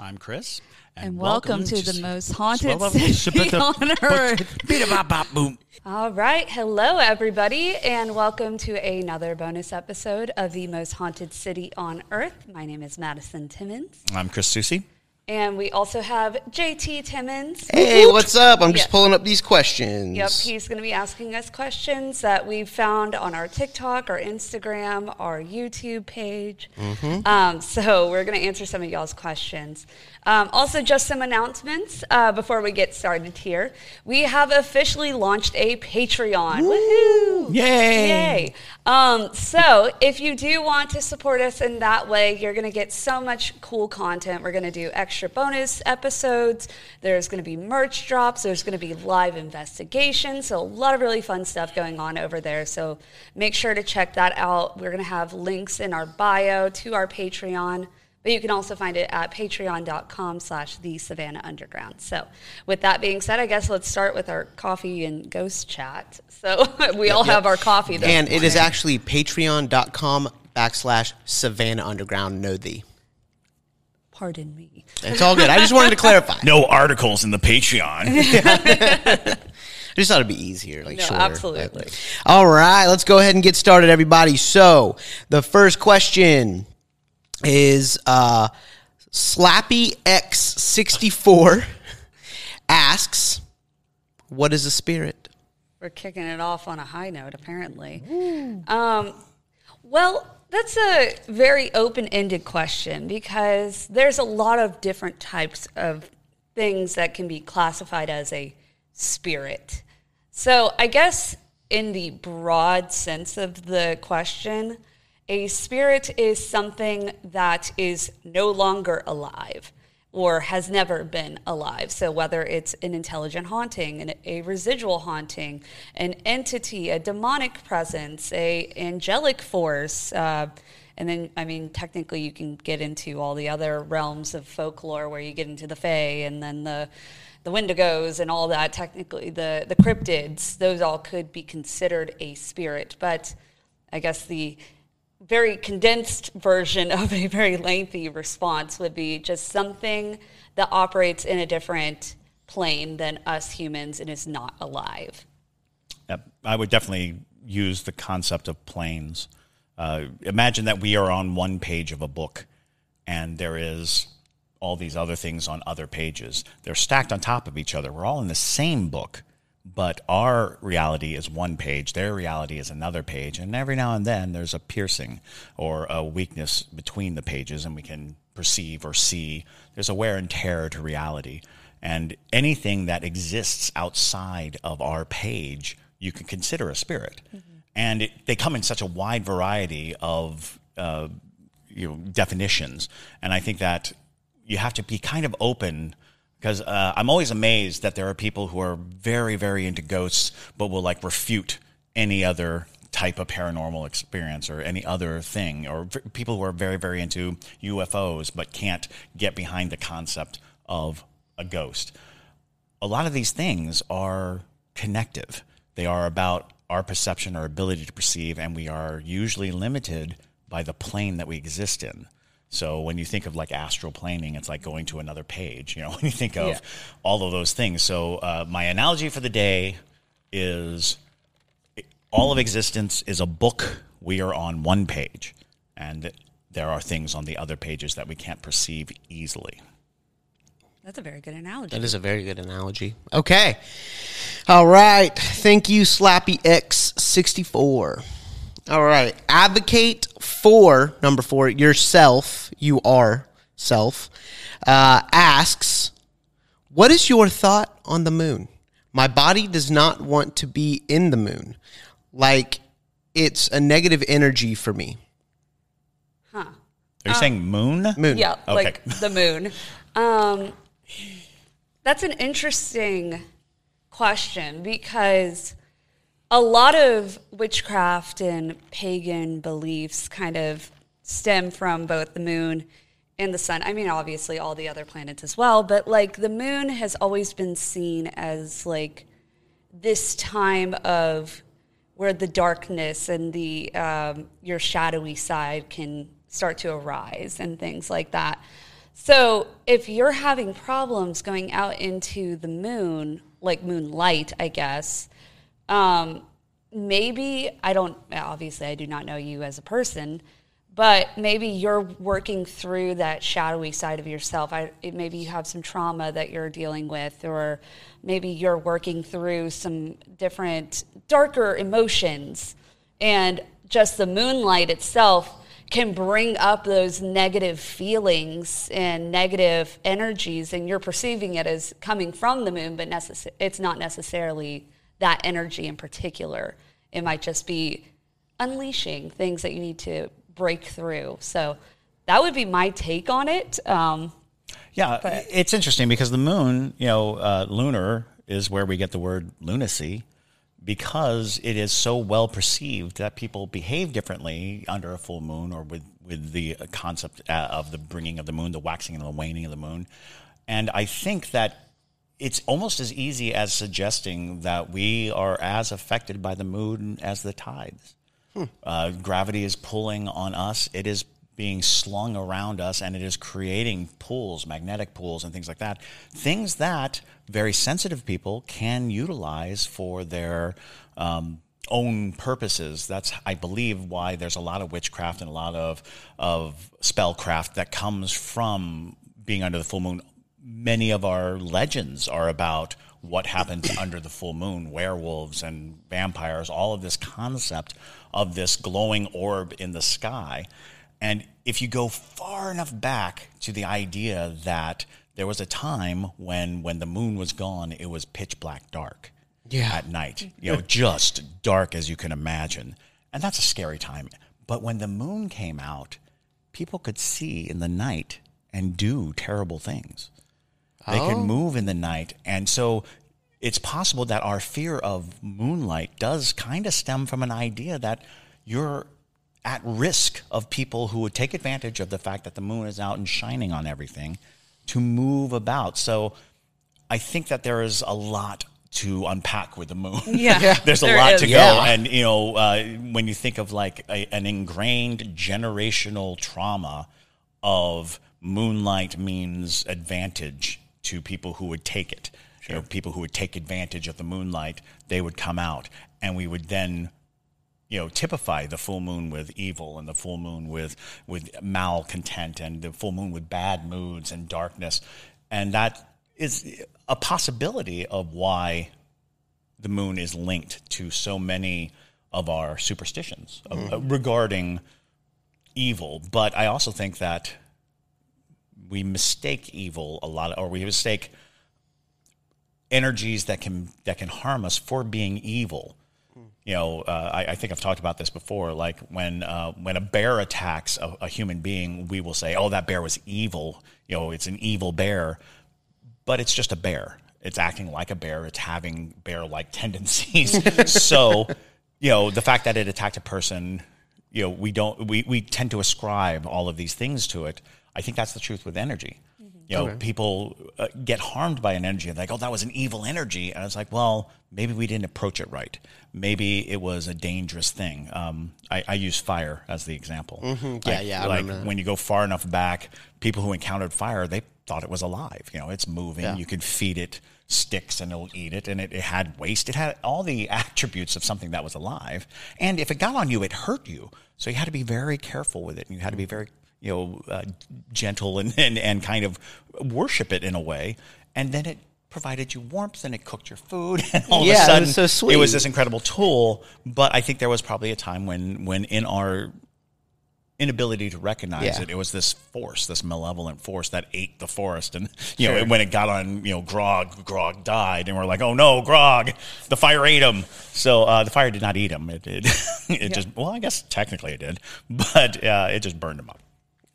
I'm Chris. and, welcome, to the most haunted city on earth. Beat a bop bop boom. All right. Hello, everybody, and welcome to another bonus episode of the most haunted city on earth. My name is Madison Timmons, I'm Chris Susi. And we also have JT Timmons. Hey, what's up? I'm just pulling up these questions. Yep, he's going to be asking us questions that we've found on our TikTok, our Instagram, our YouTube page. Um, so we're going to answer some of y'all's questions. Um, also, just some announcements uh, before we get started here. We have officially launched a Patreon. Woo! Woohoo! Yay! Yay! Um, so, if you do want to support us in that way, you're going to get so much cool content. We're going to do extra bonus episodes. There's going to be merch drops. There's going to be live investigations. So, a lot of really fun stuff going on over there. So, make sure to check that out. We're going to have links in our bio to our Patreon. But you can also find it at patreon.com slash the Savannah Underground. So with that being said, I guess let's start with our coffee and ghost chat. So we all Yep. have our coffee And it is actually patreon.com backslash Savannah Underground Know Thee. Pardon me. It's all good. I just wanted to clarify. No articles in the Patreon. I just thought it'd be easier. Like, No, shorter, absolutely. but- All right, let's go ahead and get started, everybody. So, the first question is uh, Slappy X64 asks, What is a spirit? We're kicking it off on a high note, apparently. Um, well, that's a very open ended question because there's a lot of different types of things that can be classified as a spirit. So, I guess in the broad sense of the question, a spirit is something that is no longer alive or has never been alive. So whether it's an intelligent haunting, an, a residual haunting, an entity, a demonic presence, a angelic force, uh, and then I mean technically you can get into all the other realms of folklore where you get into the fae and then the the wendigos and all that technically the the cryptids those all could be considered a spirit but i guess the very condensed version of a very lengthy response would be just something that operates in a different plane than us humans and is not alive. I would definitely use the concept of planes. Uh, imagine that we are on one page of a book, and there is all these other things on other pages. They're stacked on top of each other. We're all in the same book, but our reality is one page. Their reality is another page, and every now and then there's a piercing or a weakness between the pages, and we can perceive or see. There's a wear and tear to reality, and anything that exists outside of our page, you can consider a spirit and it, they come in such a wide variety of uh, you know definitions and i think that you have to be kind of open because uh, i'm always amazed that there are people who are very very into ghosts but will like refute any other type of paranormal experience or any other thing or people who are very very into ufos but can't get behind the concept of a ghost a lot of these things are connective. They are about our perception, our ability to perceive, and we are usually limited by the plane that we exist in. So when you think of like astral planing, it's like going to another page. You know, when you think of Yeah. all of those things. So uh, my analogy for the day is all of existence is a book. We are on one page, and there are things on the other pages that we can't perceive easily. That's a very good analogy. That is a very good analogy. Okay. All right. Thank you, Slappy X64. All right. Advocate for, number four, yourself, you are self, uh, asks, What is your thought on the moon? My body does not want to be in the moon. Like, it's a negative energy for me. Huh. Are you saying moon? Moon. Yeah, Okay. like the moon. Um, that's an interesting question because a lot of witchcraft and pagan beliefs kind of stem from both the moon and the sun. I mean, obviously, all the other planets as well, but like the moon has always been seen as like this time of where the darkness and the um, your shadowy side can start to arise and things like that. So if you're having problems going out into the moon, like moonlight, I guess, um, maybe I don't. Obviously, I do not know you as a person, but maybe you're working through that shadowy side of yourself. I, maybe you have some trauma that you're dealing with, or maybe you're working through some different darker emotions, and just the moonlight itself can bring up those negative feelings and negative energies, and you're perceiving it as coming from the moon, but necess- it's not necessarily that energy in particular. It might just be unleashing things that you need to break through. So that would be my take on it. Um, Yeah, it's interesting because the moon, you know, uh, lunar is where we get the word lunacy because it is so well perceived that people behave differently under a full moon or with, with the concept uh, of the bringing of the moon, the waxing and the waning of the moon. And I think that it's almost as easy as suggesting that we are as affected by the moon as the tides. Uh, gravity is pulling on us. It is being slung around us and it is creating pools, magnetic pools, and things like that. Things that very sensitive people can utilize for their um, own purposes. That's, I believe, why there's a lot of witchcraft and a lot of, of spellcraft that comes from being under the full moon. Many of our legends are about what happens under the full moon, werewolves and vampires, all of this concept of this glowing orb in the sky. And if you go far enough back to the idea that there was a time when when the moon was gone, it was pitch black dark Yeah. at night. You know, just dark as you can imagine. And that's a scary time. But when the moon came out, people could see in the night and do terrible things. They Oh. could move in the night. And so it's possible that our fear of moonlight does kind of stem from an idea that you're at risk of people who would take advantage of the fact that the moon is out and shining on everything to move about. So I think that there is a lot to unpack with the moon. Yeah. Yeah. There's a There lot is. to go. Yeah. And, you know, uh, when you think of like a, an ingrained generational trauma of moonlight means advantage to people who would take it. You know, people who would take advantage of the moonlight, they would come out, and we would then, you know, typify the full moon with evil, and the full moon with with malcontent, and the full moon with bad moods and darkness, and that is a possibility of why the moon is linked to so many of our superstitions uh, regarding evil. But I also think that we mistake evil a lot, or we mistake energies that can that can harm us for being evil. You know, uh, I, I think I've talked about this before. Like when uh, when a bear attacks a, a human being, we will say, "Oh, that bear was evil." You know, it's an evil bear, but it's just a bear. It's acting like a bear. It's having bear-like tendencies. so, you know, the fact that it attacked a person, you know, we don't we, we tend to ascribe all of these things to it. I think that's the truth with energy. You know, people uh, get harmed by an energy and they're like, "Oh, that was an evil energy," and it's like, well, maybe we didn't approach it right. Maybe it was a dangerous thing. Um, I, I use fire as the example. Mm-hmm. Yeah, yeah, I like when you go far enough back, people who encountered fire, they thought it was alive. You know, it's moving. Yeah. You can feed it sticks and it'll eat it. And it, it had waste. It had all the attributes of something that was alive. And if it got on you, it hurt you. So you had to be very careful with it. And you had to be very, you know, uh, gentle and, and, and kind of worship it in a way. And then it provided you warmth and it cooked your food. And all Yeah, it of a sudden, was so sweet. it was this incredible tool. But I think there was probably a time when, when in our inability to recognize Yeah. it. It was this force, this malevolent force that ate the forest. And, you know, when it got on, you know, Grog, Grog died. And we're like, oh no, Grog, the fire ate him. So uh, the fire did not eat him. It, it, it just, well, I guess technically it did, but uh, it just burned him up.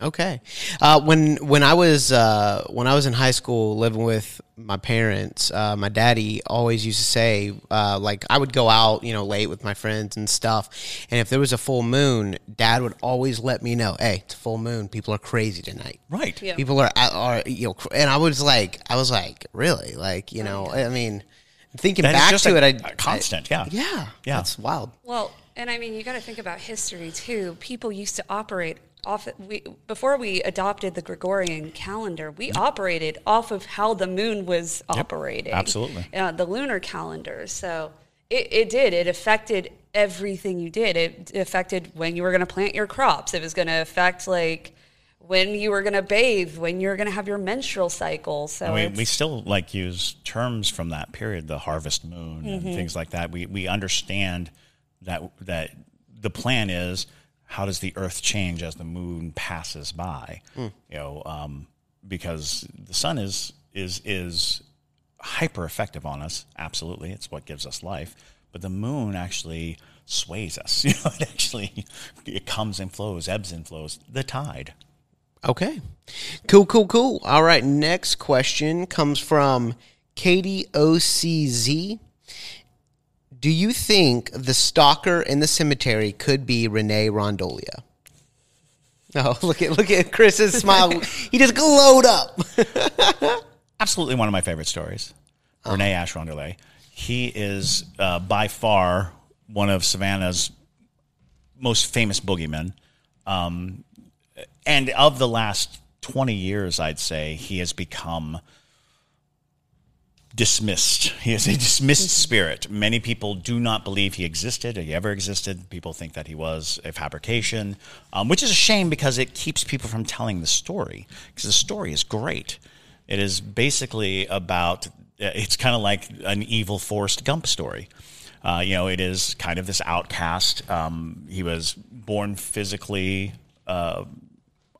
Okay. Uh, when when I was uh, when I was in high school living with my parents, uh, my daddy always used to say, uh, like I would go out, you know, late with my friends and stuff, and if there was a full moon, Dad would always let me know, "Hey, it's a full moon. People are crazy tonight. Right. Yeah. People are are you know." cr- And I was like, I was like, really, like you know, I mean, thinking That is back just to a- it, I a constant, yeah. yeah, Yeah. that's wild. Well, and I mean, you got to think about history too. People used to operate off we before we adopted the Gregorian calendar. We operated off of how the moon was operating. absolutely. uh, the lunar calendar. So it, it did. It affected everything you did. It affected when you were going to plant your crops. It was going to affect like when you were going to bathe, when you were going to have your menstrual cycle. So it's- we still like use terms from that period, the harvest moon and things like that. We we understand that that the plan is how does the earth change as the moon passes by? You know, um, because the sun is is is hyper effective on us. Absolutely, it's what gives us life. But the moon actually sways us. You know, it actually it comes and flows, ebbs and flows. The tide. Okay. Cool, cool, cool. All right. Next question comes from Katie OCZ. Do you think the stalker in the cemetery could be Rene Rondolier? Oh, look at look at Chris's smile. he just glowed up. absolutely one of my favorite stories. Rene Asche Rondolier. He is uh, by far one of Savannah's most famous boogeymen. Um, and of the last 20 years, I'd say he has become dismissed. He is a dismissed spirit. Many people do not believe he existed, or he ever existed. People think that he was a fabrication, um, which is a shame because it keeps people from telling the story. Because the story is great. It is basically about. uh, It's kind of like an evil Forrest Gump story. Uh, you know, it is kind of this outcast. Um, he was born physically uh,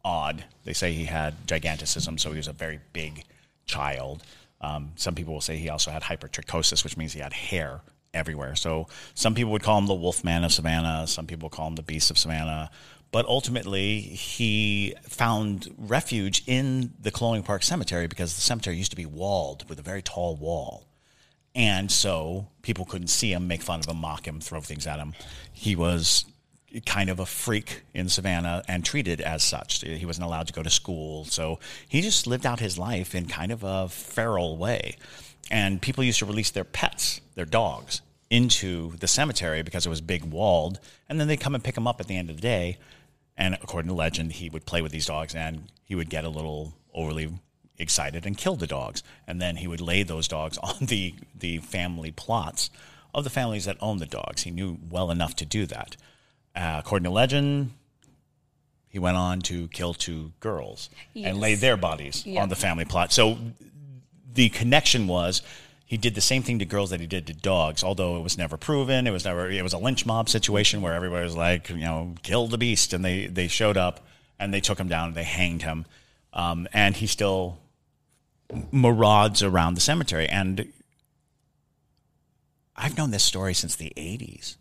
odd. They say he had gigantism, so he was a very big child. Um, some people will say he also had hypertrichosis, which means he had hair everywhere. So some people would call him the Wolfman of Savannah. Some people call him the Beast of Savannah. But ultimately, he found refuge in the Colonial Park Cemetery because the cemetery used to be walled with a very tall wall. And so people couldn't see him, make fun of him, mock him, throw things at him. He was kind of a freak in Savannah and treated as such. He wasn't allowed to go to school. So he just lived out his life in kind of a feral way. And people used to release their pets, their dogs, into the cemetery because it was big walled. And then they'd come and pick them up at the end of the day. And according to legend, he would play with these dogs and he would get a little overly excited and kill the dogs. And then he would lay those dogs on the, the family plots of the families that owned the dogs. He knew well enough to do that. Uh, according to legend, he went on to kill two girls Yes. and lay their bodies Yeah. on the family plot. So the connection was he did the same thing to girls that he did to dogs, although it was never proven. It was never. It was a lynch mob situation where everybody was like, you know, kill the beast, and they they showed up and they took him down and they hanged him, um, and he still marauds around the cemetery. And I've known this story since the '80s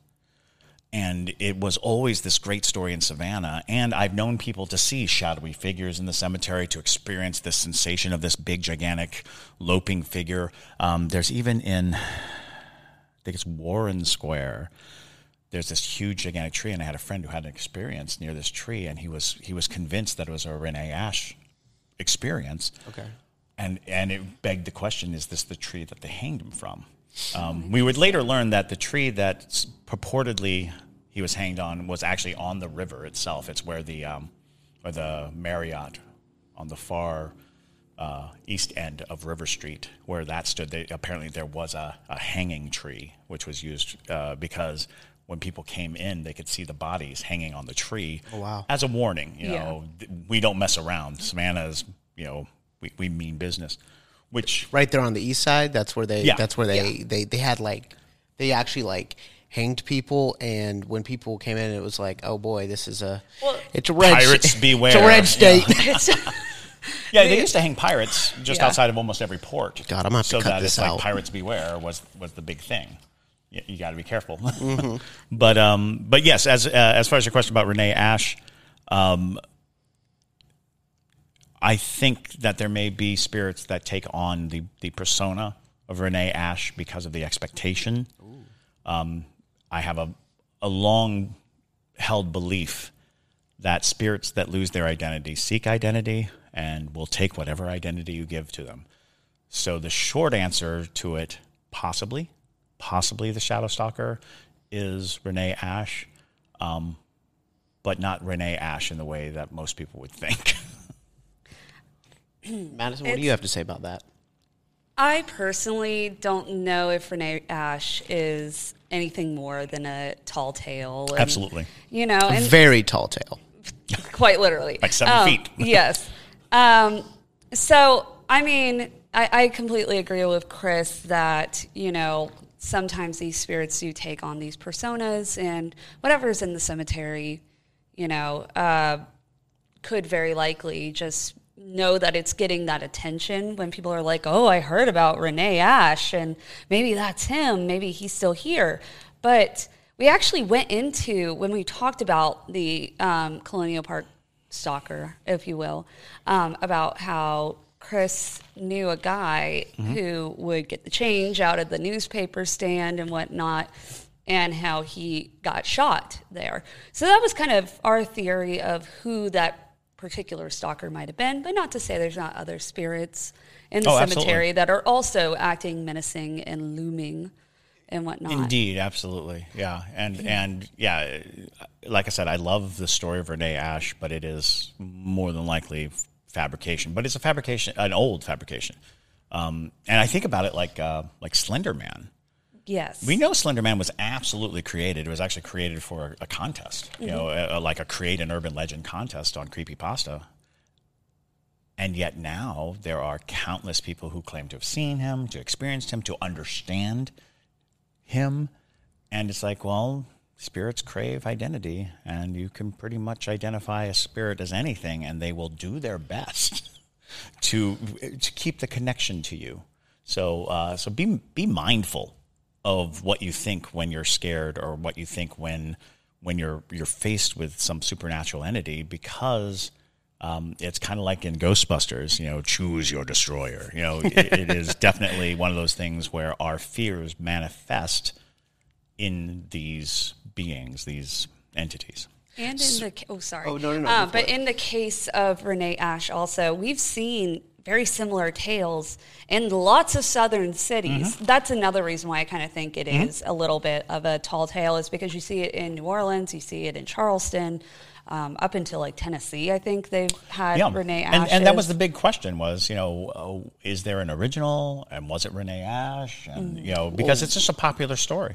and it was always this great story in Savannah. And I've known people to see shadowy figures in the cemetery, to experience this sensation of this big, gigantic, loping figure. Um, there's even in, I think it's Warren Square. There's this huge, gigantic tree, and I had a friend who had an experience near this tree, and he was he was convinced that it was a Rene Asche experience. Okay. And and it begged the question: Is this the tree that they hanged him from? Um, we would later learn that the tree that purportedly he was hanged on was actually on the river itself. It's where the um, where the Marriott on the far uh, east end of River Street, where that stood. They, apparently, there was a, a hanging tree which was used uh, because when people came in, they could see the bodies hanging on the tree. Oh, wow. As a warning, you Yeah. know, th- we don't mess around. Savannah's, you know, we, we mean business. Which Right there on the east side. That's where they. Yeah. That's where they, they they had like they actually like hanged people, and when people came in, it was like, oh boy, this is a Well- it's a red Pirates It's beware. a red state. It's, Yeah, they used to hang pirates just Yeah. outside of almost every port. God, I'm gonna to so cut that this it's like out. pirates beware was was the big thing. You, you got to be careful. Mm-hmm. but um, but yes, as uh, as far as your question about Rene Asche, um, I think that there may be spirits that take on the, the persona of Rene Asche because of the expectation. Um, I have a, a long held belief that spirits that lose their identity seek identity and will take whatever identity you give to them. So the short answer to it, possibly, possibly the Shadow Stalker is Rene Asche, um, but not Rene Asche in the way that most people would think. Madison, what do you have to say about that? I personally don't know if Rene Asche is anything more than a tall tale. and, Absolutely. You know, and Very tall tale. quite literally. Like seven Um, feet. yes. Um, so, I mean, I, I completely agree with Chris that, you know, sometimes these spirits do take on these personas and whatever's in the cemetery, you know, uh, could very likely just know that it's getting that attention when people are like, oh, I heard about Rene Asche and maybe that's him, maybe he's still here. But we actually went into, when we talked about the um, Colonial Park stalker, if you will, um, about how Chris knew a guy who would get the change out of the newspaper stand and whatnot, and how he got shot there. So that was kind of our theory of who that particular stalker might have been, but not to say there's not other spirits in the Oh, cemetery absolutely. that are also acting menacing and looming and whatnot. Indeed, absolutely, yeah, and and yeah, like I said, I love the story of Rene Asche, but it is more than likely fabrication. But it's a fabrication, an old fabrication, um, and I think about it like uh, like Slender Man. Yes. We know Slender Man was absolutely created. It was actually created for a, a contest, you know, a, a- like a create an urban legend contest on Creepypasta. And yet now there are countless people who claim to have seen him, to experienced him, to understand him. And it's like, well, spirits crave identity, and you can pretty much identify a spirit as anything, and they will do their best to to keep the connection to you. So, uh, so be be mindful of what you think when you're scared, or what you think when when you're you're faced with some supernatural entity, because um, it's kind of like in Ghostbusters, you know, choose your destroyer. You know, it, it is definitely one of those things where our fears manifest in these beings, these entities. And in the oh sorry Oh, no, no, no, Uh, but in the case of Rene Asche, also we've seen very similar tales in lots of southern cities. Mm-hmm. That's another reason why I kind of think it is a little bit of a tall tale, is because you see it in New Orleans, you see it in Charleston, um, up until like Tennessee. I think they've had Rene Asche, and, and that was the big question was, you know, is there an original and was it Rene Asche? And, Mm. you know, because it's just a popular story.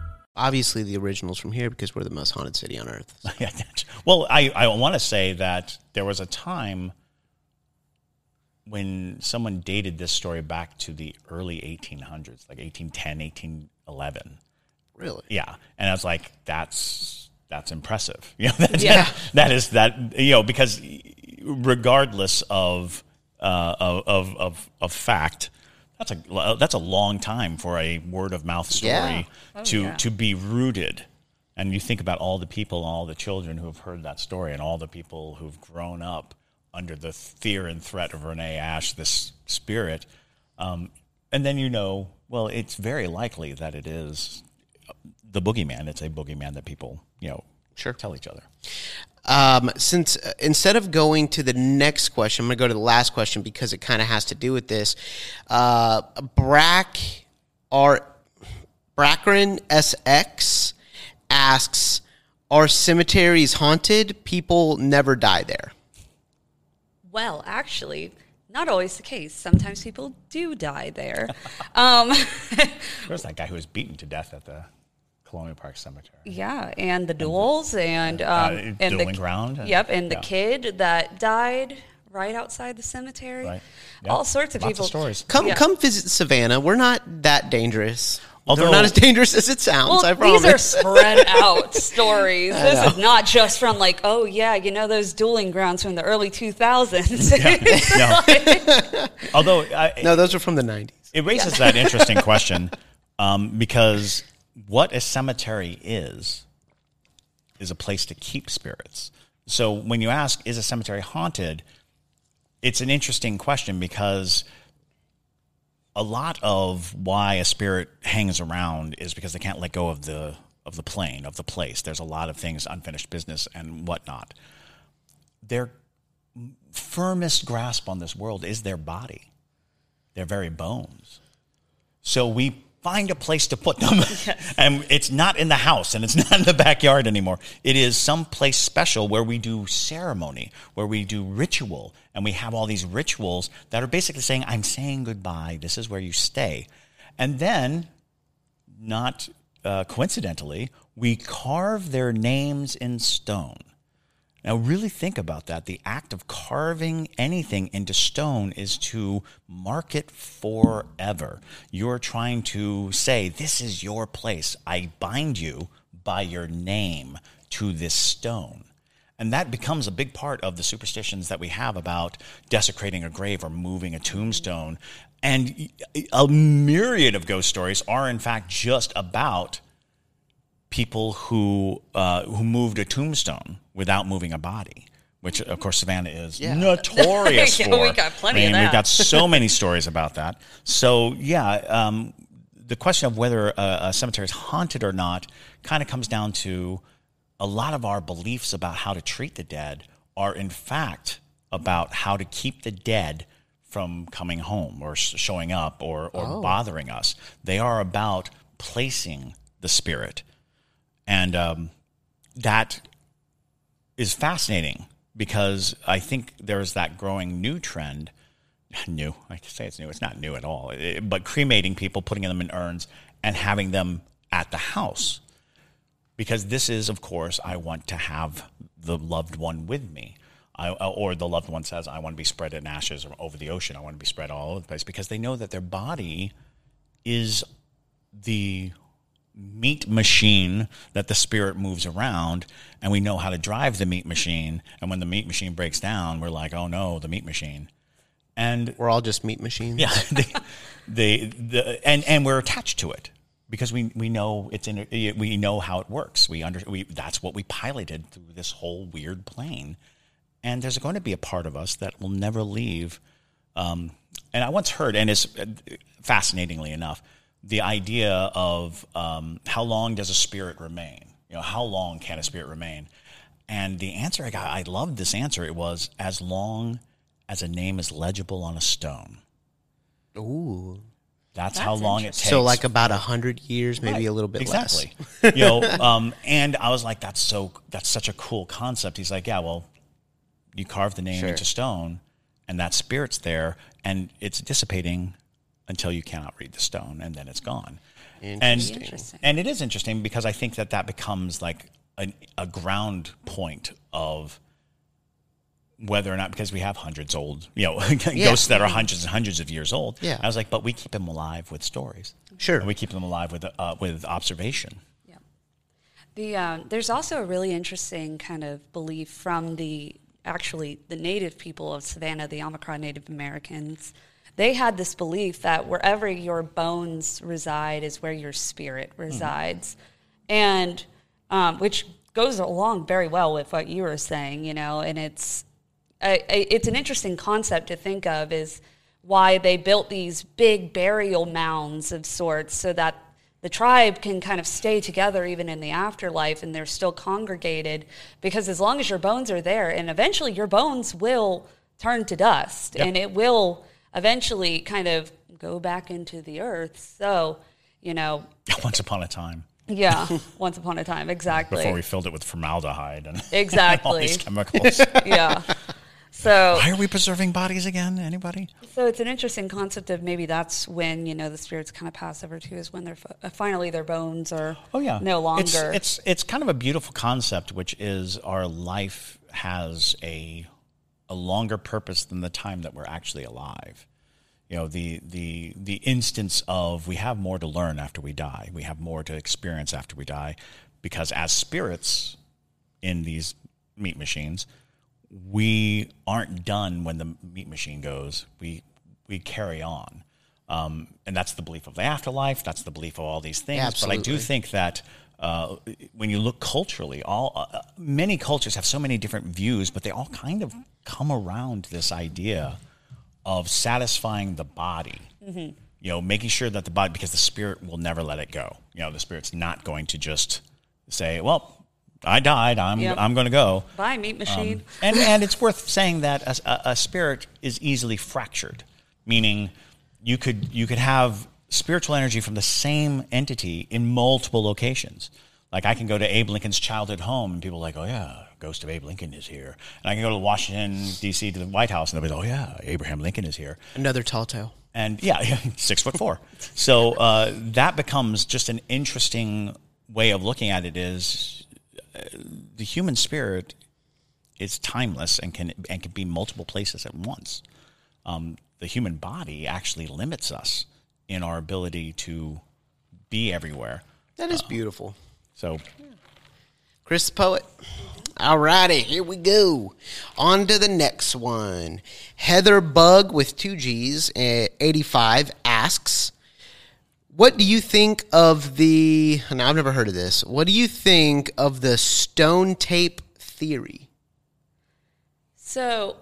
Obviously, the original's from here because we're the most haunted city on earth. Yeah, that's- well, I, I want to say that there was a time when someone dated this story back to the early 1800s, like 1810, 1811. Really? Yeah, and I was like, that's that's impressive. You know, that, Yeah. that is that you know because regardless of uh, of, of of of fact, that's a that's a long time for a word of mouth story Yeah. to yeah. to be rooted. And you think about all the people, all the children who have heard that story, and all the people who've grown up under the fear and threat of Rene Asche, this spirit. Um, and then you know, well, it's very likely that it is the boogeyman. It's a boogeyman that people, you know, Sure. tell each other. Um, since uh, instead of going to the next question, I'm going to go to the last question because it kind of has to do with this. Uh, Brack R Brackren SX asks, "Are cemeteries haunted? People never die there." Well, actually, not always the case. Sometimes people do die there. um, There's that guy who was beaten to death at the Colonial Park Cemetery. yeah, and the duels and um, Uh, and the dueling ground. Yep, and the kid that died right outside the cemetery. Right. Yep. All sorts of Lots people. of stories. Come Yeah. come visit Savannah. We're not that dangerous. Although Although- not as dangerous as it sounds, Well, I these promise. are spread out stories. This is not just from like, oh yeah, you know those dueling grounds from the early 2000s. No. Although I, no, those are from the 90s. it raises that interesting question um, because what a cemetery is is a place to keep spirits. So when you ask, is a cemetery haunted? It's an interesting question because a lot of why a spirit hangs around is because they can't let go of the of the plane of the place. There's a lot of things, unfinished business and whatnot. Their firmest grasp on this world is their body, their very bones. So we find a place to put them. and it's not in the house and it's not in the backyard anymore. It is some place special where we do ceremony, where we do ritual, and we have all these rituals that are basically saying, I'm saying goodbye. This is where you stay. And then, not uh, coincidentally, we carve their names in stone. Now, really think about that. The act of carving anything into stone is to mark it forever. You're trying to say, This is your place. I bind you by your name to this stone. And that becomes a big part of the superstitions that we have about desecrating a grave or moving a tombstone. And a myriad of ghost stories are, in fact, just about people who uh, who moved a tombstone without moving a body, which of course Savannah is notorious Yeah, for. we got plenty I of mean, We've got so many stories about that. So yeah, um, the question of whether a, a cemetery is haunted or not kind of comes down to a lot of our beliefs about how to treat the dead are in fact about how to keep the dead from coming home or showing up or, or bothering us. They are about placing the spirit. And um, that is fascinating because I think there's that growing new trend. New, I say it's new. It's not new at all. It- but cremating people, putting them in urns, and having them at the house. Because this is, of course, I want to have the loved one with me. I, or the loved one says, I want to be spread in ashes or over the ocean. I want to be spread all over the place because they know that their body is the meat machine that the spirit moves around and we know how to drive the meat machine. And when the meat machine breaks down we're like oh no the meat machine. And We're all just meat machines. yeah they, they the and and we're attached to it because we we know it's in we know how it works. We under we that's what we piloted through this whole weird plane. And there's going to be a part of us that will never leave. Um, and I once heard, and it's uh, fascinatingly enough, the idea of um, how long does a spirit remain? You know, how long can a spirit remain? And the answer I got, I loved this answer. It was as long as a name is legible on a stone. Ooh. That's, how long it takes. So like about a hundred years, maybe Right. a little bit exactly. less. you know, um, and I was like, that's so that's such a cool concept. He's like, yeah, well, you carve the name Sure. into stone, and that spirit's there, and it's dissipating until you cannot read the stone, and then it's gone. And Interesting. and it is interesting because I think that that becomes like a, a ground point of whether or not because we have hundreds old, you know, ghosts that are hundreds and hundreds of years old. Yeah. I was like, but we keep them alive with stories. Sure. And we keep them alive with uh, with observation. Yeah. The uh, there's also a really interesting kind of belief from the actually the native people of Savannah, the Yamacraw Native Americans. They had this belief that wherever your bones reside is where your spirit resides, and um, which goes along very well with what you were saying, you know. And it's I, I, it's an interesting concept to think of is why they built these big burial mounds of sorts so that the tribe can kind of stay together even in the afterlife and they're still congregated because as long as your bones are there and eventually your bones will turn to dust and it will eventually kind of go back into the earth so you know Once upon a time, yeah once upon a time exactly before we filled it with formaldehyde and all Exactly. these chemicals. yeah so Why are we preserving bodies again? Anybody? So it's an interesting concept of maybe that's when you know the spirits kind of pass over too, is when they're uh, finally their bones are Oh yeah, no longer. It's, it's it's kind of a beautiful concept, which is our life has a a longer purpose than the time that we're actually alive. You know, the the the instance of we have more to learn after we die. We have more to experience after we die, because as spirits in these meat machines, we aren't done when the meat machine goes. We we carry on, um, and that's the belief of the afterlife. That's the belief of all these things. But I do think that uh, when you look culturally, all uh, many cultures have so many different views, but they all kind of come around this idea of satisfying the body. You know, making sure that the body, because the spirit will never let it go. You know, the spirit's not going to just say, "Well, I died. I'm Yep. I'm going to go." Bye, meat machine. and and it's worth saying that a, a, a spirit is easily fractured, meaning you could you could have spiritual energy from the same entity in multiple locations. Like I can go to Abe Lincoln's childhood home, and people are like, "Oh yeah, ghost of Abe Lincoln is here." And I can go to Washington D.C. to the White House, and they'll be, like, "Oh yeah, Abraham Lincoln is here." Another tall tale. and yeah, six foot four. So uh, that becomes just an interesting way of looking at it. Is uh, the human spirit is timeless and can and can be multiple places at once. Um, the human body actually limits us in our ability to be everywhere. That is beautiful. So Chris the Poet. All righty, here we go. On to the next one. Heather Bug with two G's, uh, 85, asks, What do you think of the. And I've never heard of this. What do you think of the stone tape theory? So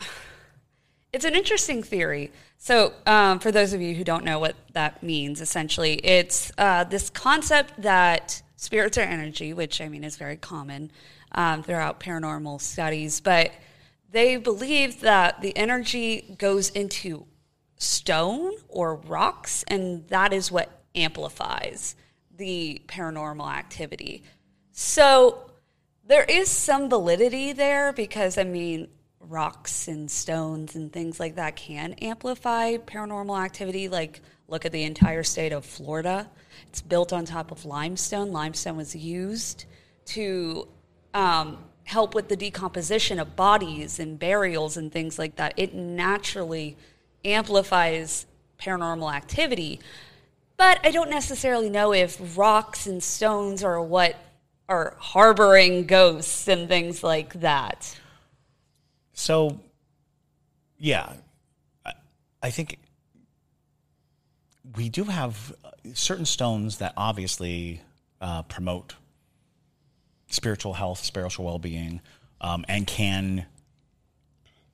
it's an interesting theory. So, um, for those of you who don't know what that means, essentially, it's uh, this concept that spirits are energy, which I mean is very common um, throughout paranormal studies, but they believe that the energy goes into stone or rocks, and that is what amplifies the paranormal activity. So, there is some validity there because I mean, rocks and stones and things like that can amplify paranormal activity. Like, look at the entire state of Florida. It's built on top of limestone. Limestone was used to um, help with the decomposition of bodies and burials and things like that. It naturally amplifies paranormal activity. But I don't necessarily know if rocks and stones are what are harboring ghosts and things like that. So, yeah, I, I think we do have uh, certain stones that obviously uh, promote spiritual health, spiritual well being, um, and can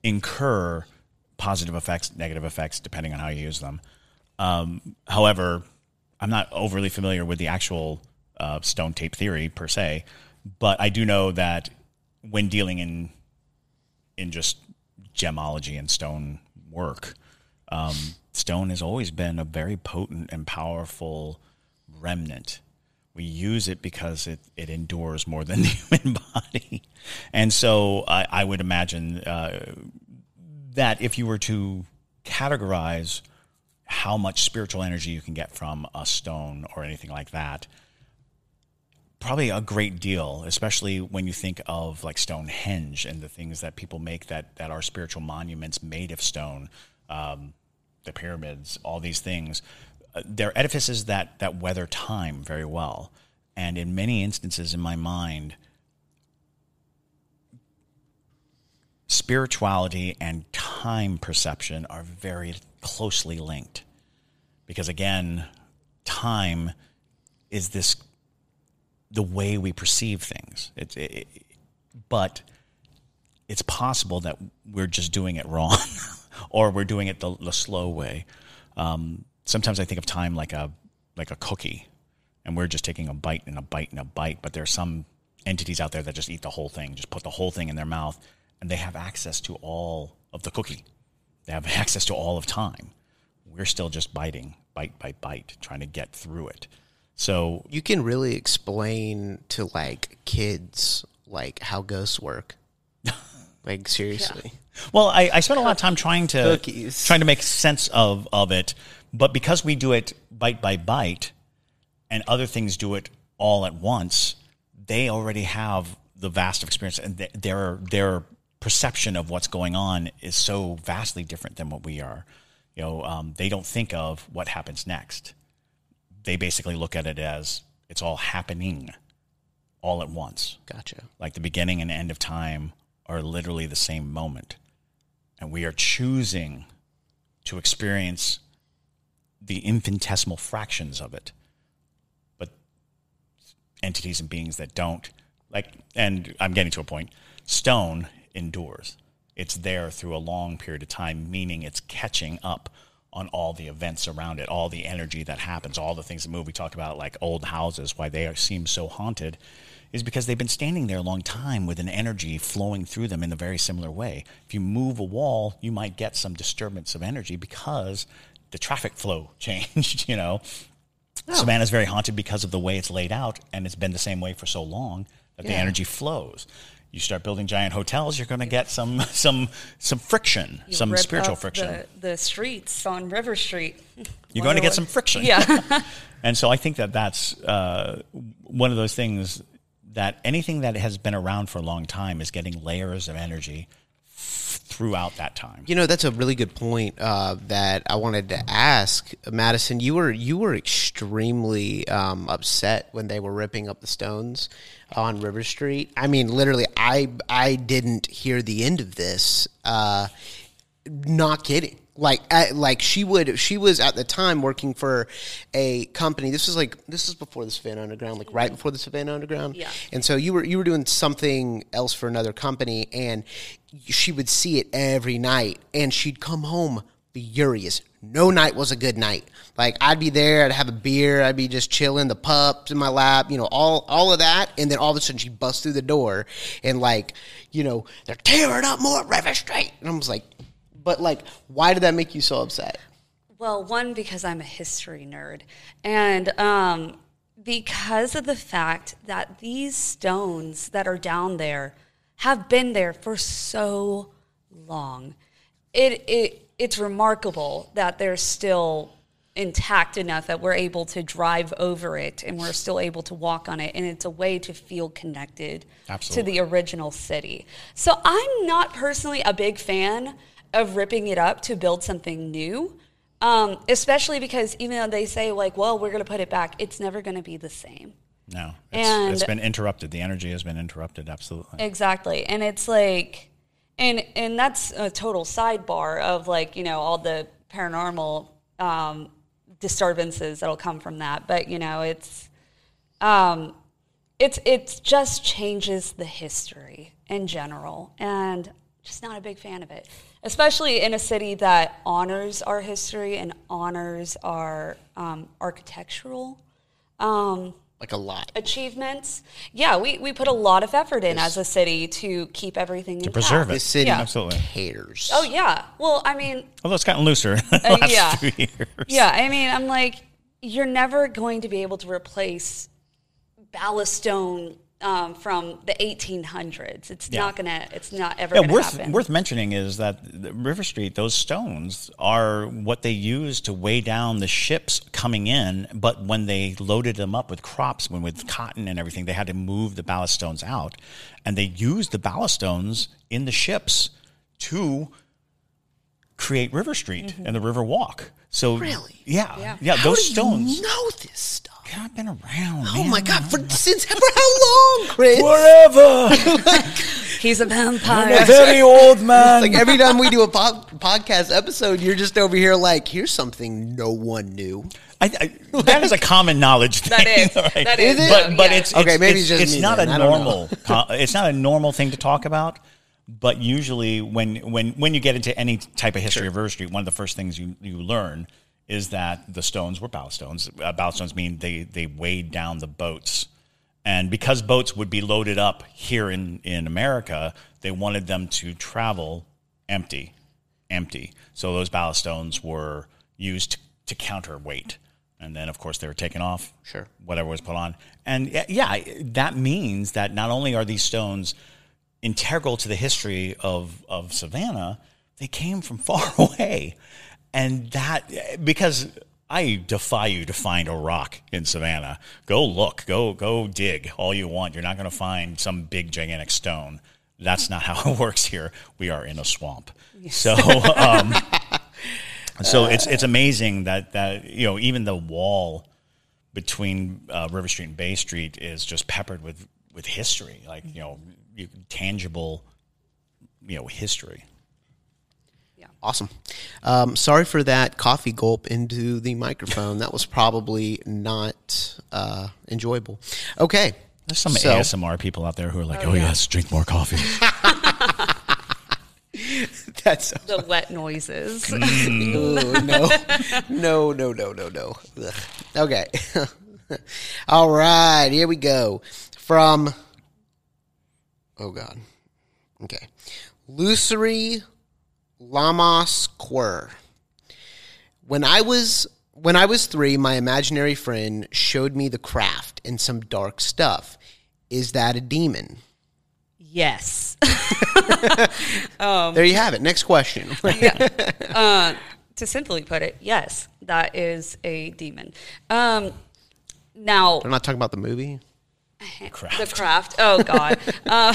incur positive effects, negative effects, depending on how you use them. Um, however, I'm not overly familiar with the actual uh, stone tape theory per se, but I do know that when dealing in in just gemology and stone work, um, stone has always been a very potent and powerful remnant. We use it because it, it endures more than the human body. And so I, I would imagine uh, that if you were to categorize how much spiritual energy you can get from a stone or anything like that, probably a great deal, especially when you think of like Stonehenge and the things that people make that that are spiritual monuments made of stone, um, the pyramids, all these things. Uh, they're edifices that that weather time very well, and in many instances, in my mind, spirituality and time perception are very closely linked, because again, time is this the way we perceive things. It's it, it, but it's possible that we're just doing it wrong, or we're doing it the, the slow way. Um, sometimes I think of time like a like a cookie, and we're just taking a bite and a bite and a bite. But there's some entities out there that just eat the whole thing, just put the whole thing in their mouth, and they have access to all of the cookie. They have access to all of time. We're still just biting, bite by bite, trying to get through it. So You can really explain to like kids like how ghosts work. like seriously. Well, I, I spent a lot of time trying to Cookies. trying to make sense of of it, but because we do it bite by bite, and other things do it all at once, they already have the vast experience, and they're they're perception of what's going on is so vastly different than what we are. You know, um, they don't think of what happens next. They basically look at it as it's all happening all at once. Gotcha. Like the beginning and end of time are literally the same moment. And we are choosing to experience the infinitesimal fractions of it. But entities and beings that don't, like, and I'm getting to a point, stone endures. It's there through a long period of time, meaning it's catching up on all the events around it, all the energy that happens, all the things that move. We talk about like old houses, why they are, seem so haunted, is because they've been standing there a long time with an energy flowing through them in a very similar way. If you move a wall, you might get some disturbance of energy because the traffic flow changed, you know. Oh. Savannah's very haunted because of the way it's laid out, and it's been the same way for so long that the energy flows. You start building giant hotels, you're going to get some some some friction, You some spiritual friction. The, the streets on River Street. You're going to get some friction. Yeah. And so I think that that's uh, one of those things that anything that has been around for a long time is getting layers of energy throughout that time. You know, that's a really good point uh, that I wanted to ask, Madison. You were you were extremely um, upset when they were ripping up the stones on River Street. I mean, literally, I I didn't hear the end of this. Uh, not kidding. Like, I, like she would. She was at the time working for a company. This was like this was before the Savannah Underground, like right before the Savannah Underground. Yeah. And so you were you were doing something else for another company, and she would see it every night, and she'd come home furious. No night was a good night. Like I'd be there, I'd have a beer, I'd be just chilling, the pups in my lap, you know, all all of that, and then all of a sudden she busts through the door, and like, you know, they're tearing up more River Street, and I was like, but like, why did that make you so upset? Well, one because I'm a history nerd, and um, because of the fact that these stones that are down there have been there for so long. It it it's remarkable that they're still intact enough that we're able to drive over it and we're still able to walk on it and it's a way to feel connected Absolutely. to the original city. So I'm not personally a big fan of ripping it up to build something new. Um, especially because even though they say like, well, we're going to put it back, it's never going to be the same. No, it's, And- it's been interrupted. The energy has been interrupted. Absolutely. Exactly. And it's like and and that's a total sidebar of like, you know, all the paranormal um disturbances that'll come from that. But, you know, it's um it's it just changes the history in general and just not a big fan of it especially in a city that honors our history and honors our um, architectural um, Like a lot. achievements. Yeah, we, we put a lot of effort in as a city to keep everything To preserve it. The city Yeah. Absolutely. cares. Oh yeah. Well, I mean, Although it's gotten looser in the Uh, yeah. few years. yeah. I mean, I'm like, you're never going to be able to replace ballastone um, from the 1800s. It's Yeah. not gonna. It's not ever Yeah, worth happen. worth mentioning is that River Street, those stones are what they used to weigh down the ships coming in. But when they loaded them up with crops, when with cotton and everything, they had to move the ballast stones out, and they used the ballast stones in the ships to create River Street and the River Walk. So Really? yeah, Yeah. yeah, How those stones. know this stuff. I've been around. Oh man. my god! For since for how long, Chris? Forever. He's a I'm vampire. a very old man. Like every time we do a pod, podcast episode, you're just over here like, here's something no one knew. I, I, that is a common knowledge thing. That is. right? That is. Is? But, but Yeah. it's, Okay, maybe it's, it's just it's me not then. a I normal. co- it's not a normal thing to talk about. But usually, when when when you get into any type of history of River Street, one of the first things you, you learn is that the stones were ballast stones. Uh, ballast stones mean they they weighed down the boats, and because boats would be loaded up here in in America, they wanted them to travel empty, empty. So those ballast stones were used to, to counterweight, and then of course they were taken off. Sure. whatever was put on, and yeah, yeah, that means that not only are these stones integral to the history of, of Savannah, they came from far away. And that, because I defy you to find a rock in Savannah. Go look, go, go dig all you want. You're not going to find some big, gigantic stone. That's not how it works here. We are in a swamp. So, um, so it's it's amazing that that you know even the wall between uh, River Street and Bay Street is just peppered with with history, like you know, you, tangible, you know, history. Awesome. Um, sorry for that coffee gulp into the microphone. That was probably not uh, enjoyable. Okay. There's some So- ASMR people out there who are like, "Oh, yes, drink more coffee." That's The wet noises. Ooh, no, no, no, no, no, no. Ugh. Okay. All right, here we go. From, oh God. Okay. Lucery Lamas Quer. When I was when I was three, my imaginary friend showed me the craft and some dark stuff. Is that a demon? yes. there you have it. Next question. to simply put it, yes, that is a demon. Um, now, I'm not talking about the movie. the craft. Oh God. uh,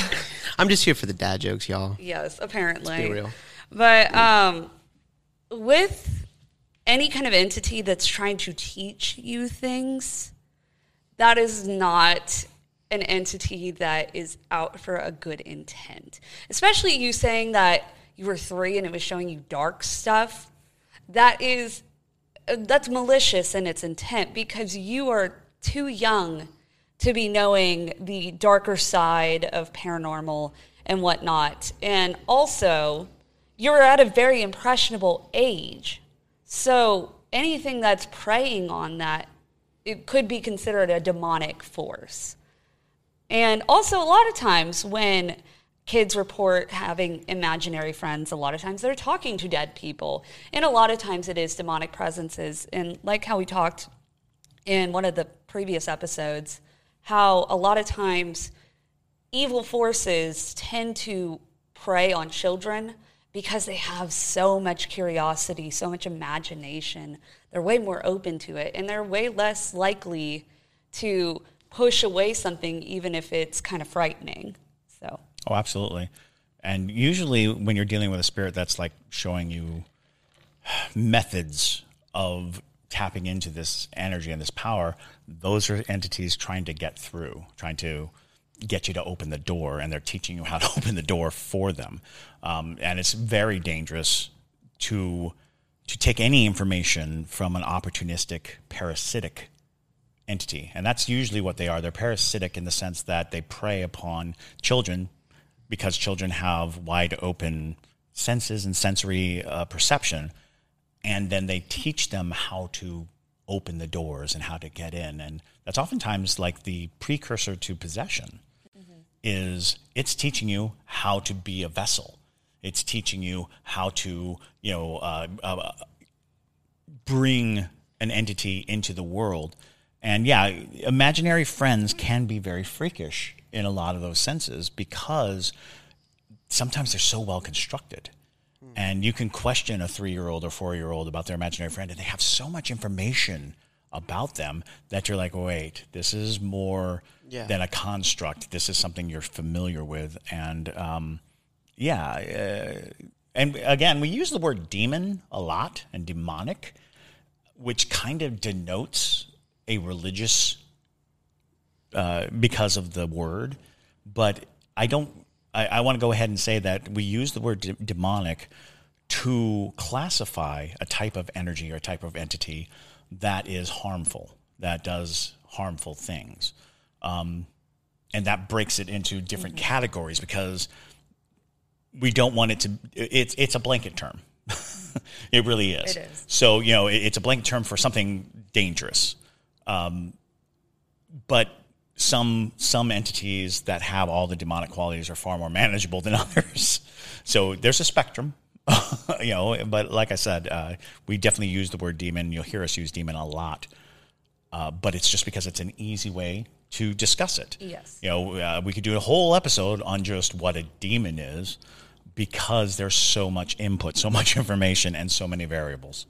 I'm just here for the dad jokes, y'all. yes, apparently. be real. But um, with any kind of entity that's trying to teach you things, that is not an entity that is out for a good intent. Especially you saying that you were three and it was showing you dark stuff. That is that's malicious in its intent because you are too young to be knowing the darker side of paranormal and whatnot. And also, you're at a very impressionable age. So anything that's preying on that, it could be considered a demonic force. And also, a lot of times when kids report having imaginary friends, a lot of times they're talking to dead people. And a lot of times it is demonic presences. And like how we talked in one of the previous episodes, how a lot of times evil forces tend to prey on children because they have so much curiosity, so much imagination. They're way more open to it, and they're way less likely to push away something, even if it's kind of frightening. So, Oh, absolutely. And usually, when you're dealing with a spirit that's like showing you methods of tapping into this energy and this power, those are entities trying to get through, trying to get you to open the door, and they're teaching you how to open the door for them. Um, and it's very dangerous to to take any information from an opportunistic, parasitic entity. And that's usually what they are. They're parasitic in the sense that they prey upon children because children have wide open senses and sensory uh, perception. And then they teach them how to open the doors and how to get in. And that's oftentimes like the precursor to possession is it's teaching you how to be a vessel. It's teaching you how to, you know, uh, uh, bring an entity into the world. And yeah, imaginary friends can be very freakish in a lot of those senses because sometimes they're so well constructed. And you can question a three year old or four year old about their imaginary friend, and they have so much information about them that you're like, wait, this is more Yeah. than a construct. This is something you're familiar with. And um, yeah, uh, and again, we use the word demon a lot and demonic, which kind of denotes a religious uh, because of the word, but I don't. I, I want to go ahead and say that we use the word de- demonic to classify a type of energy or a type of entity that is harmful, that does harmful things, um, and that breaks it into different categories because we don't want it to. It's it's a blanket term. it really is. It is. So you know, it, it's a blanket term for something dangerous but some some entities that have all the demonic qualities are far more manageable than others. So there's a spectrum, you know. But like I said, uh, we definitely use the word demon. You'll hear us use demon a lot, uh, but it's just because it's an easy way to discuss it. Yes. You know, uh, we could do a whole episode on just what a demon is because there's so much input, so much information, and so many variables.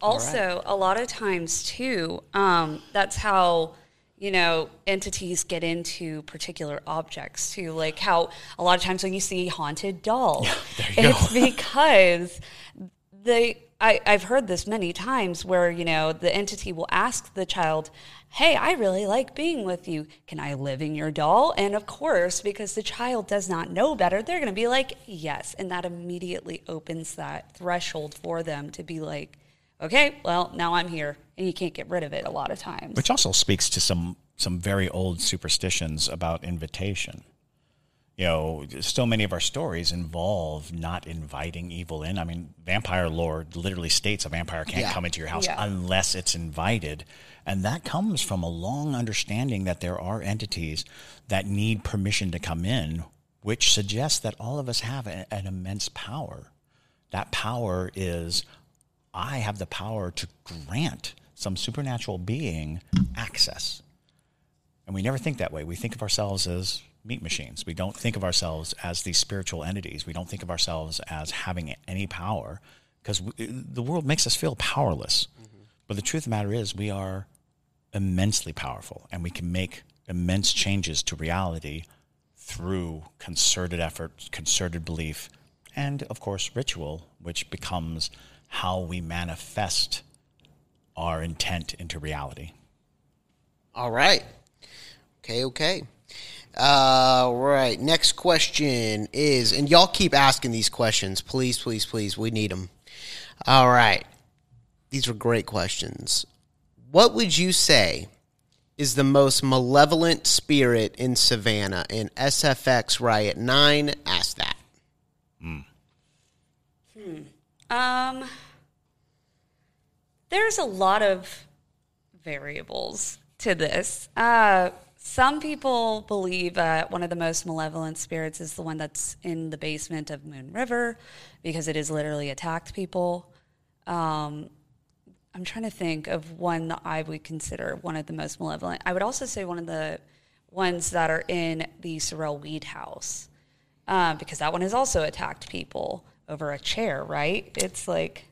Also, a lot of times too, um, that's how you know, entities get into particular objects too. Like how a lot of times when you see haunted dolls, you it's because they I, I've heard this many times where, you know, the entity will ask the child, Hey, I really like being with you. Can I live in your doll? And of course, because the child does not know better, they're going to be like, Yes. And that immediately opens that threshold for them to be like, Okay, well, now I'm here. And you can't get rid of it a lot of times. Which also speaks to some some very old superstitions about invitation. You know, so many of our stories involve not inviting evil in. I mean, vampire lore literally states a vampire can't Yeah. come into your house Yeah. unless it's invited. And that comes from a long understanding that there are entities that need permission to come in, which suggests that all of us have a- an immense power. That power is I have the power to grant some supernatural being access. And we never think that way. We think of ourselves as meat machines. We don't think of ourselves as these spiritual entities. We don't think of ourselves as having any power because the world makes us feel powerless. Mm-hmm. But the truth of the matter is, we are immensely powerful and we can make immense changes to reality through concerted effort, concerted belief, and of course, ritual, which becomes how we manifest our intent into reality. All right. Okay, okay. All right. Next question is, and y'all keep asking these questions. Please, please, please. We need them. All right. These are great questions. What would you say is the most malevolent spirit in Savannah? And SFX Riot 9 asked that. hmm Um, there's a lot of variables to this. Uh, some people believe that one of the most malevolent spirits is the one that's in the basement of Moon River because it has literally attacked people. Um, I'm trying to think of one that I would consider one of the most malevolent. I would also say one of the ones that are in the Sorrel Weed House uh, because that one has also attacked people over a chair, right? It's like,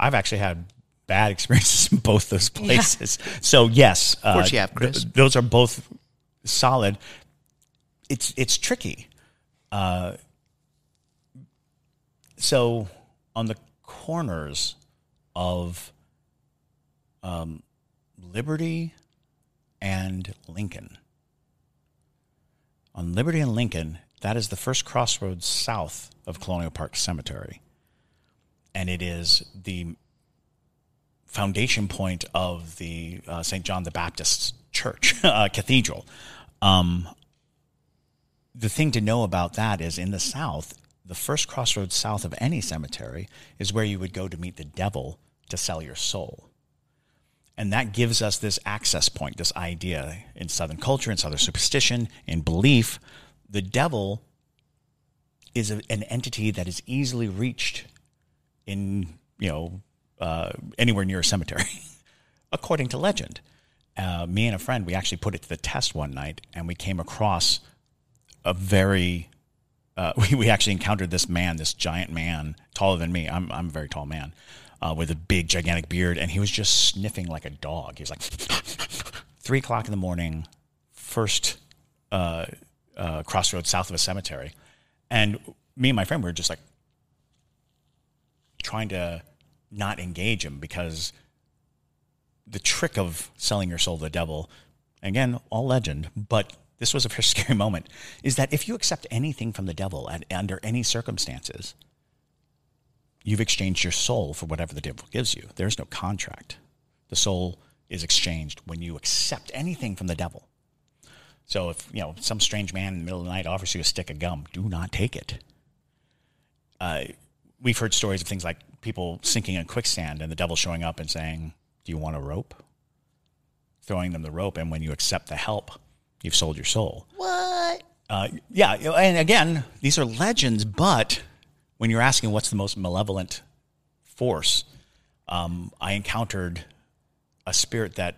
I've actually had bad experiences in both those places. So yes, of course you have, Chris. those are both solid. It's it's tricky. Uh, so on the corners of um, Liberty and Lincoln. On Liberty and Lincoln, that is the first crossroads south of Colonial Park Cemetery. And it is the foundation point of the uh, St. John the Baptist Church uh, Cathedral. Um, the thing to know about that is in the South, the first crossroads south of any cemetery is where you would go to meet the devil to sell your soul. And that gives us this access point, this idea in Southern culture, in Southern superstition, in belief. The devil is a, an entity that is easily reached in, you know, uh, anywhere near a cemetery, according to legend. Uh, me and a friend, we actually put it to the test one night, and we came across a very uh, we, we actually encountered this man, this giant man, taller than me. I'm, I'm a very tall man uh, with a big, gigantic beard, and he was just sniffing like a dog. He was like, three o'clock in the morning, first uh, uh, crossroads south of a cemetery. And me and my friend were just like trying to not engage him because the trick of selling your soul to the devil, again, all legend, but this was a very scary moment, is that if you accept anything from the devil at, under any circumstances, you've exchanged your soul for whatever the devil gives you. There's no contract. The soul is exchanged when you accept anything from the devil. So if you know some strange man in the middle of the night offers you a stick of gum, do not take it. Uh, we've heard stories of things like people sinking in quicksand and the devil showing up and saying, "Do you want a rope?" Throwing them the rope, and when you accept the help, you've sold your soul. What? Uh, yeah, and again, these are legends, but when you're asking what's the most malevolent force, um, I encountered a spirit that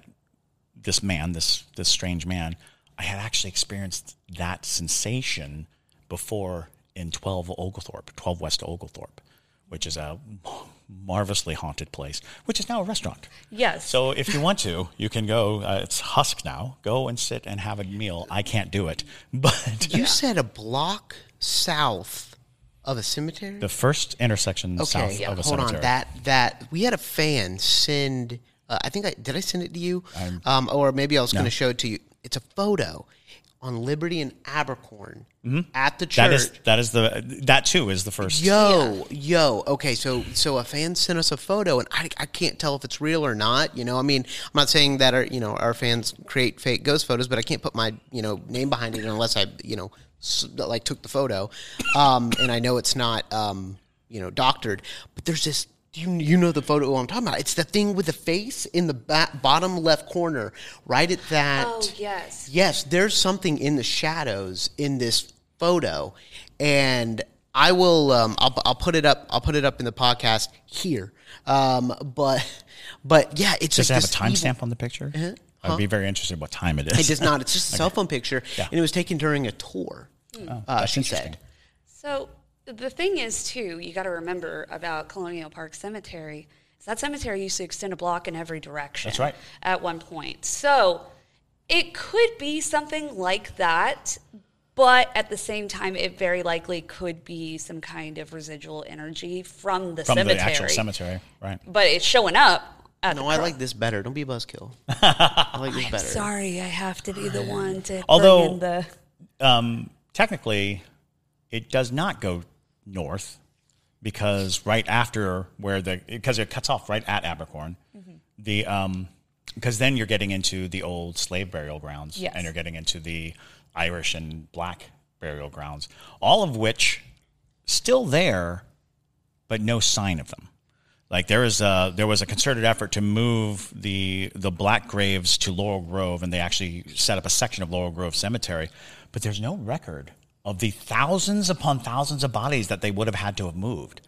this man, this this strange man, I had actually experienced that sensation before in 12 Oglethorpe, 12 West Oglethorpe, which is a marvelously haunted place, which is now a restaurant. Yes. So if you want to, you can go. Uh, it's Husk now. Go and sit and have a meal. I can't do it, but You said a block south of a cemetery. the first intersection okay, south of a hold cemetery. on. That that we had a fan send. Uh, I think I did. I send it to you, um, or maybe I was going to show it to you. It's a photo on Liberty and Abercorn at the church. Mm-hmm. That is that is the that too is the first. Yo, yo. Okay, so so a fan sent us a photo, and I, I can't tell if it's real or not. You know, I mean, I'm not saying that our you know our fans create fake ghost photos, but I can't put my you know name behind it unless I you know like took the photo, um, and I know it's not um, you know doctored. But there's this. You, you know the photo I'm talking about. It's the thing with the face in the ba- bottom left corner, right at that. oh yes. Yes, there's something in the shadows in this photo, and I will. Um, I'll, I'll put it up. I'll put it up in the podcast here. Um, but but yeah, it's just Does like it have a timestamp on the picture? I'd be very interested in what time it is. It does not. It's just a cell phone picture, Yeah. and it was taken during a tour. uh, That's she interesting. said. So the thing is, too, you got to remember about Colonial Park Cemetery. Is that cemetery used to extend a block in every direction. That's right. At one point, so it could be something like that, but at the same time, it very likely could be some kind of residual energy from the cemetery. from cemetery. the actual cemetery, right? But it's showing up. No, I like this better. Don't be a buzzkill. I like this better. Sorry, I have to be the one to Although- bring in the. Um, technically, it does not go north because right after where the because it cuts off right at Abercorn, Mm-hmm. the um because then you're getting into the old slave burial grounds Yes. and you're getting into the Irish and black burial grounds, all of which still there, but no sign of them. Like there is a there was a concerted effort to move the the black graves to Laurel Grove, and they actually set up a section of Laurel Grove Cemetery, but there's no record of the thousands upon thousands of bodies that they would have had to have moved.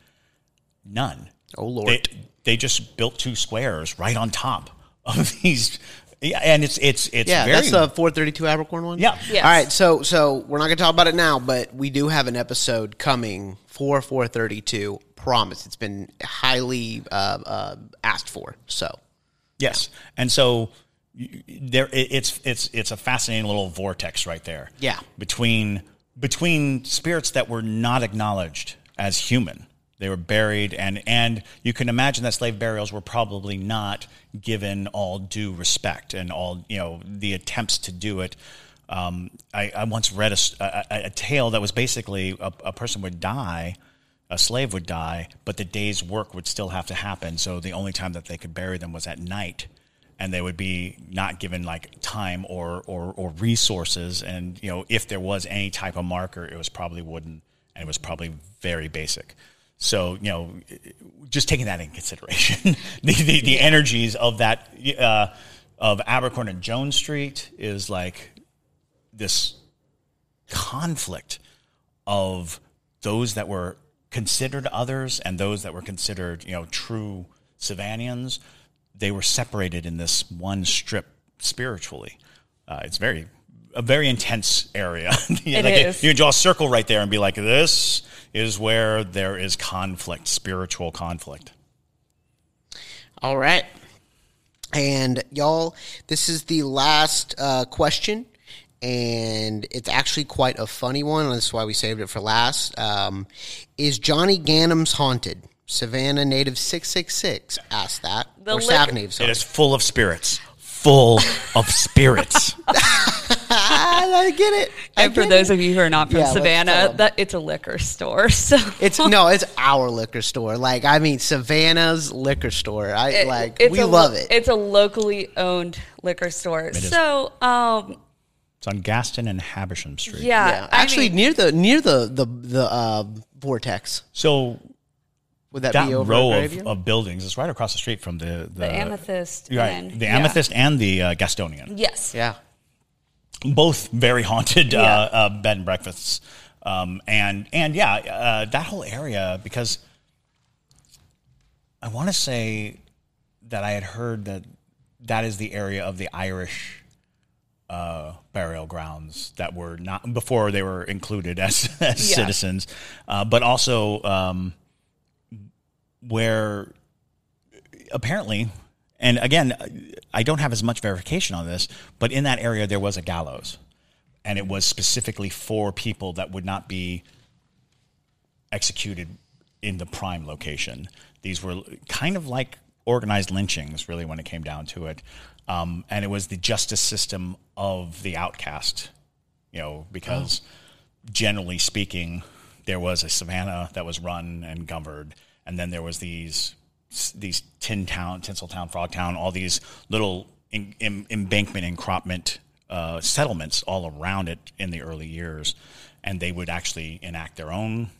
None. Oh, Lord. They, they just built two squares right on top of these, yeah, and it's it's it's Yeah, very that's the 432 Abercorn one. Yeah. Yes. All right, so so we're not going to talk about it now, but we do have an episode coming for 432. Promise, it's been highly uh, uh, asked for. So Yes, and so there it- it's it's it's a fascinating little vortex right there. Yeah. between between spirits that were not acknowledged as human. They were buried, and and you can imagine that slave burials were probably not given all due respect and all you know the attempts to do it. Um, I, I once read a tale that was basically a, a person would die, a slave would die, but the day's work would still have to happen. So the only time that they could bury them was at night, and they would be not given like time or or, or resources. And you know, if there was any type of marker, it was probably wooden, and it was probably very basic. So you know, just taking that in consideration, the, the, the energies of that uh, of Abercorn and Jones Street is like this conflict of those that were considered others and those that were considered, you know, true Savannians. They were separated in this one strip spiritually. Uh, it's very a very intense area. It like is. You draw a circle right there and be like, this is where there is conflict, spiritual conflict. All right. And y'all, this is the last uh, question, and it's actually quite a funny one. That's why we saved it for last. Um, is Johnny Ganem's haunted? Savannah native six six six asked that, The or liquor- Sav native. It Sorry. is full of spirits. Full of spirits. I get it. I And for get those it. of you who are not from Yeah, let's tell Savannah, 'em. that it's a liquor store. So It's no, it's our liquor store. Like I mean, Savannah's liquor store. I it- like it's we a love it. It's a locally owned liquor store. is. So, um, It's on Gaston and Habersham Street. yeah, yeah, I actually mean, near the near the the the uh, vortex. So Would that, that be over row of, of buildings is right across the street from the the, the amethyst. Right, and- the yeah. amethyst and the uh, Gastonian. Yes. yeah. both very haunted uh, Yeah. uh, bed and breakfasts, um, and and yeah, uh, that whole area because I want to say that I had heard that that is the area of the Irish uh, burial grounds that were not before they were included as, as Yeah. citizens, uh, but also um, where apparently, and again, I don't have as much verification on this, but in that area there was a gallows, and it was specifically for people that would not be executed in the prime location. These were kind of like organized lynchings, really, when it came down to it. Um, and it was the justice system of the outcast, you know, because generally speaking, there was a savannah that was run and governed, and then there was these these tin town, Tinseltown, Frogtown, all these little in, in, embankment encropment uh, settlements all around it in the early years, and they would actually enact their own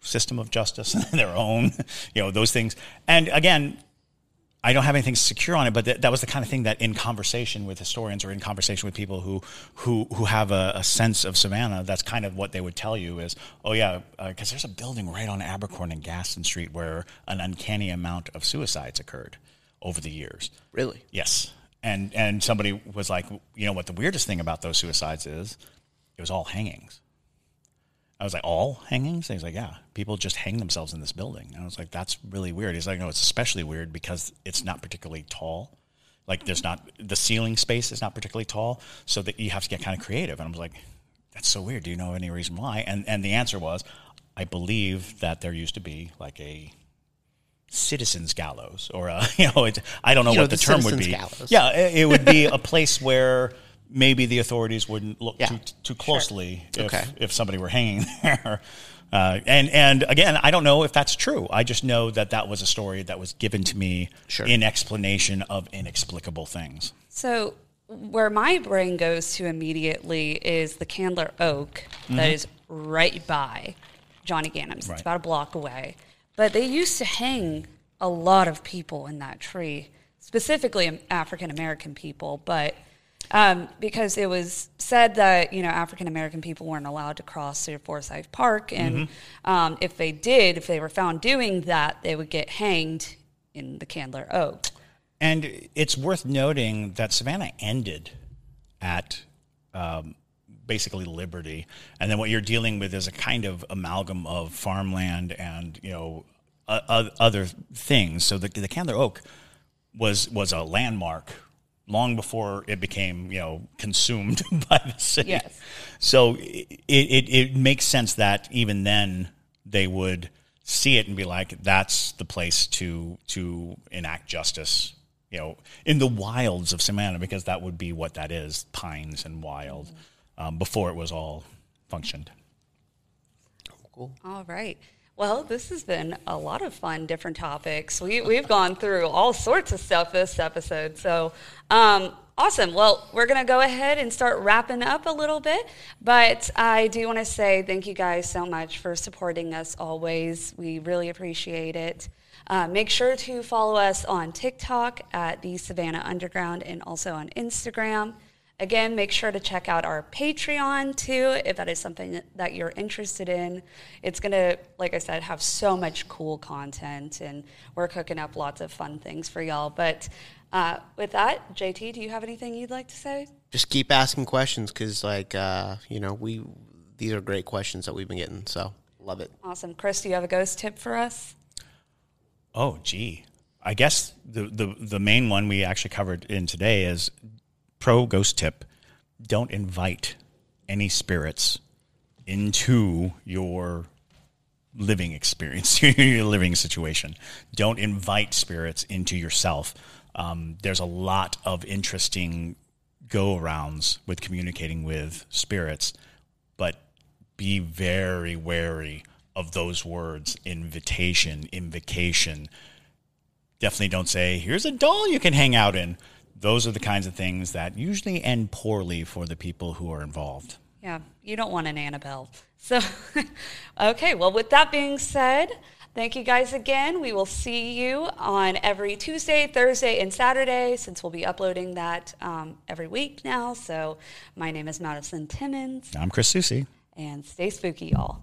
system of justice, and their own, you know, those things. And again, I don't have anything secure on it, but th- that was the kind of thing that, in conversation with historians or in conversation with people who who who have a, a sense of Savannah, that's kind of what they would tell you is, oh yeah, because uh, there's a building right on Abercorn and Gaston Street where an uncanny amount of suicides occurred over the years. Really? Yes. And and somebody was like, you know what the weirdest thing about those suicides is, it was all hangings. I was like, all hangings? And he's like, yeah, people just hang themselves in this building. And I was like, that's really weird. He's like, no, it's especially weird because it's not particularly tall. Like there's not, the ceiling space is not particularly tall. So that you have to get kind of creative. And I was like, that's so weird. Do you know any reason why? And, and the answer was, I believe that there used to be like a citizens gallows or a, you know, it, I don't know You what know, the, the term would be. gallows. Yeah, it, it would be a place where maybe the authorities wouldn't look Yeah. too, too closely if, Okay. if somebody were hanging there. Uh, and and again, I don't know if that's true. I just know that that was a story that was given to me Sure. in explanation of inexplicable things. So, where my brain goes to immediately is the Candler Oak that is right by Johnny Ganem's. Right. It's about a block away. But they used to hang a lot of people in that tree, specifically African American people. But um, because it was said that you know African American people weren't allowed to cross through Forsyth Park, and um, if they did, if they were found doing that, they would get hanged in the Candler Oak. And it's worth noting that Savannah ended at um, basically Liberty, and then what you're dealing with is a kind of amalgam of farmland and you know other things. So the, the Candler Oak was was a landmark long before it became you know consumed by the city. Yes. So it, it it makes sense that even then they would see it and be like, that's the place to to enact justice. You know, in the wilds of Savannah, because that would be what that is, pines and wild, um, before it was all functioned. Cool. All right. Well, this has been a lot of fun, different topics. We, we've gone through all sorts of stuff this episode. So, um, awesome. Well, we're going to go ahead and start wrapping up a little bit. But I do want to say thank you guys so much for supporting us always. We really appreciate it. Uh, make sure to follow us on TikTok at the Savannah Underground and also on Instagram. Again, make sure to check out our Patreon too if that is something that you're interested in. It's going to, like I said, have so much cool content and we're cooking up lots of fun things for y'all. But uh, with that, JT, do you have anything you'd like to say? Just keep asking questions because, like, uh, you know, we these are great questions that we've been getting. So love it. Awesome. Chris, do you have a ghost tip for us? Oh, gee. I guess the, the, the main one we actually covered in today is pro ghost tip. Don't invite any spirits into your living experience, your living situation. Don't invite spirits into yourself. Um, there's a lot of interesting go arounds with communicating with spirits, but be very wary of those words invitation, invocation. Definitely don't say, here's a doll you can hang out in. Those are the kinds of things that usually end poorly for the people who are involved. Yeah, you don't want an Annabelle. So, okay, well, with that being said, thank you guys again. We will see you on every Tuesday, Thursday, and Saturday since we'll be uploading that um, every week now. So, my name is Madison Timmons, I'm Chris Susi. and stay spooky, y'all.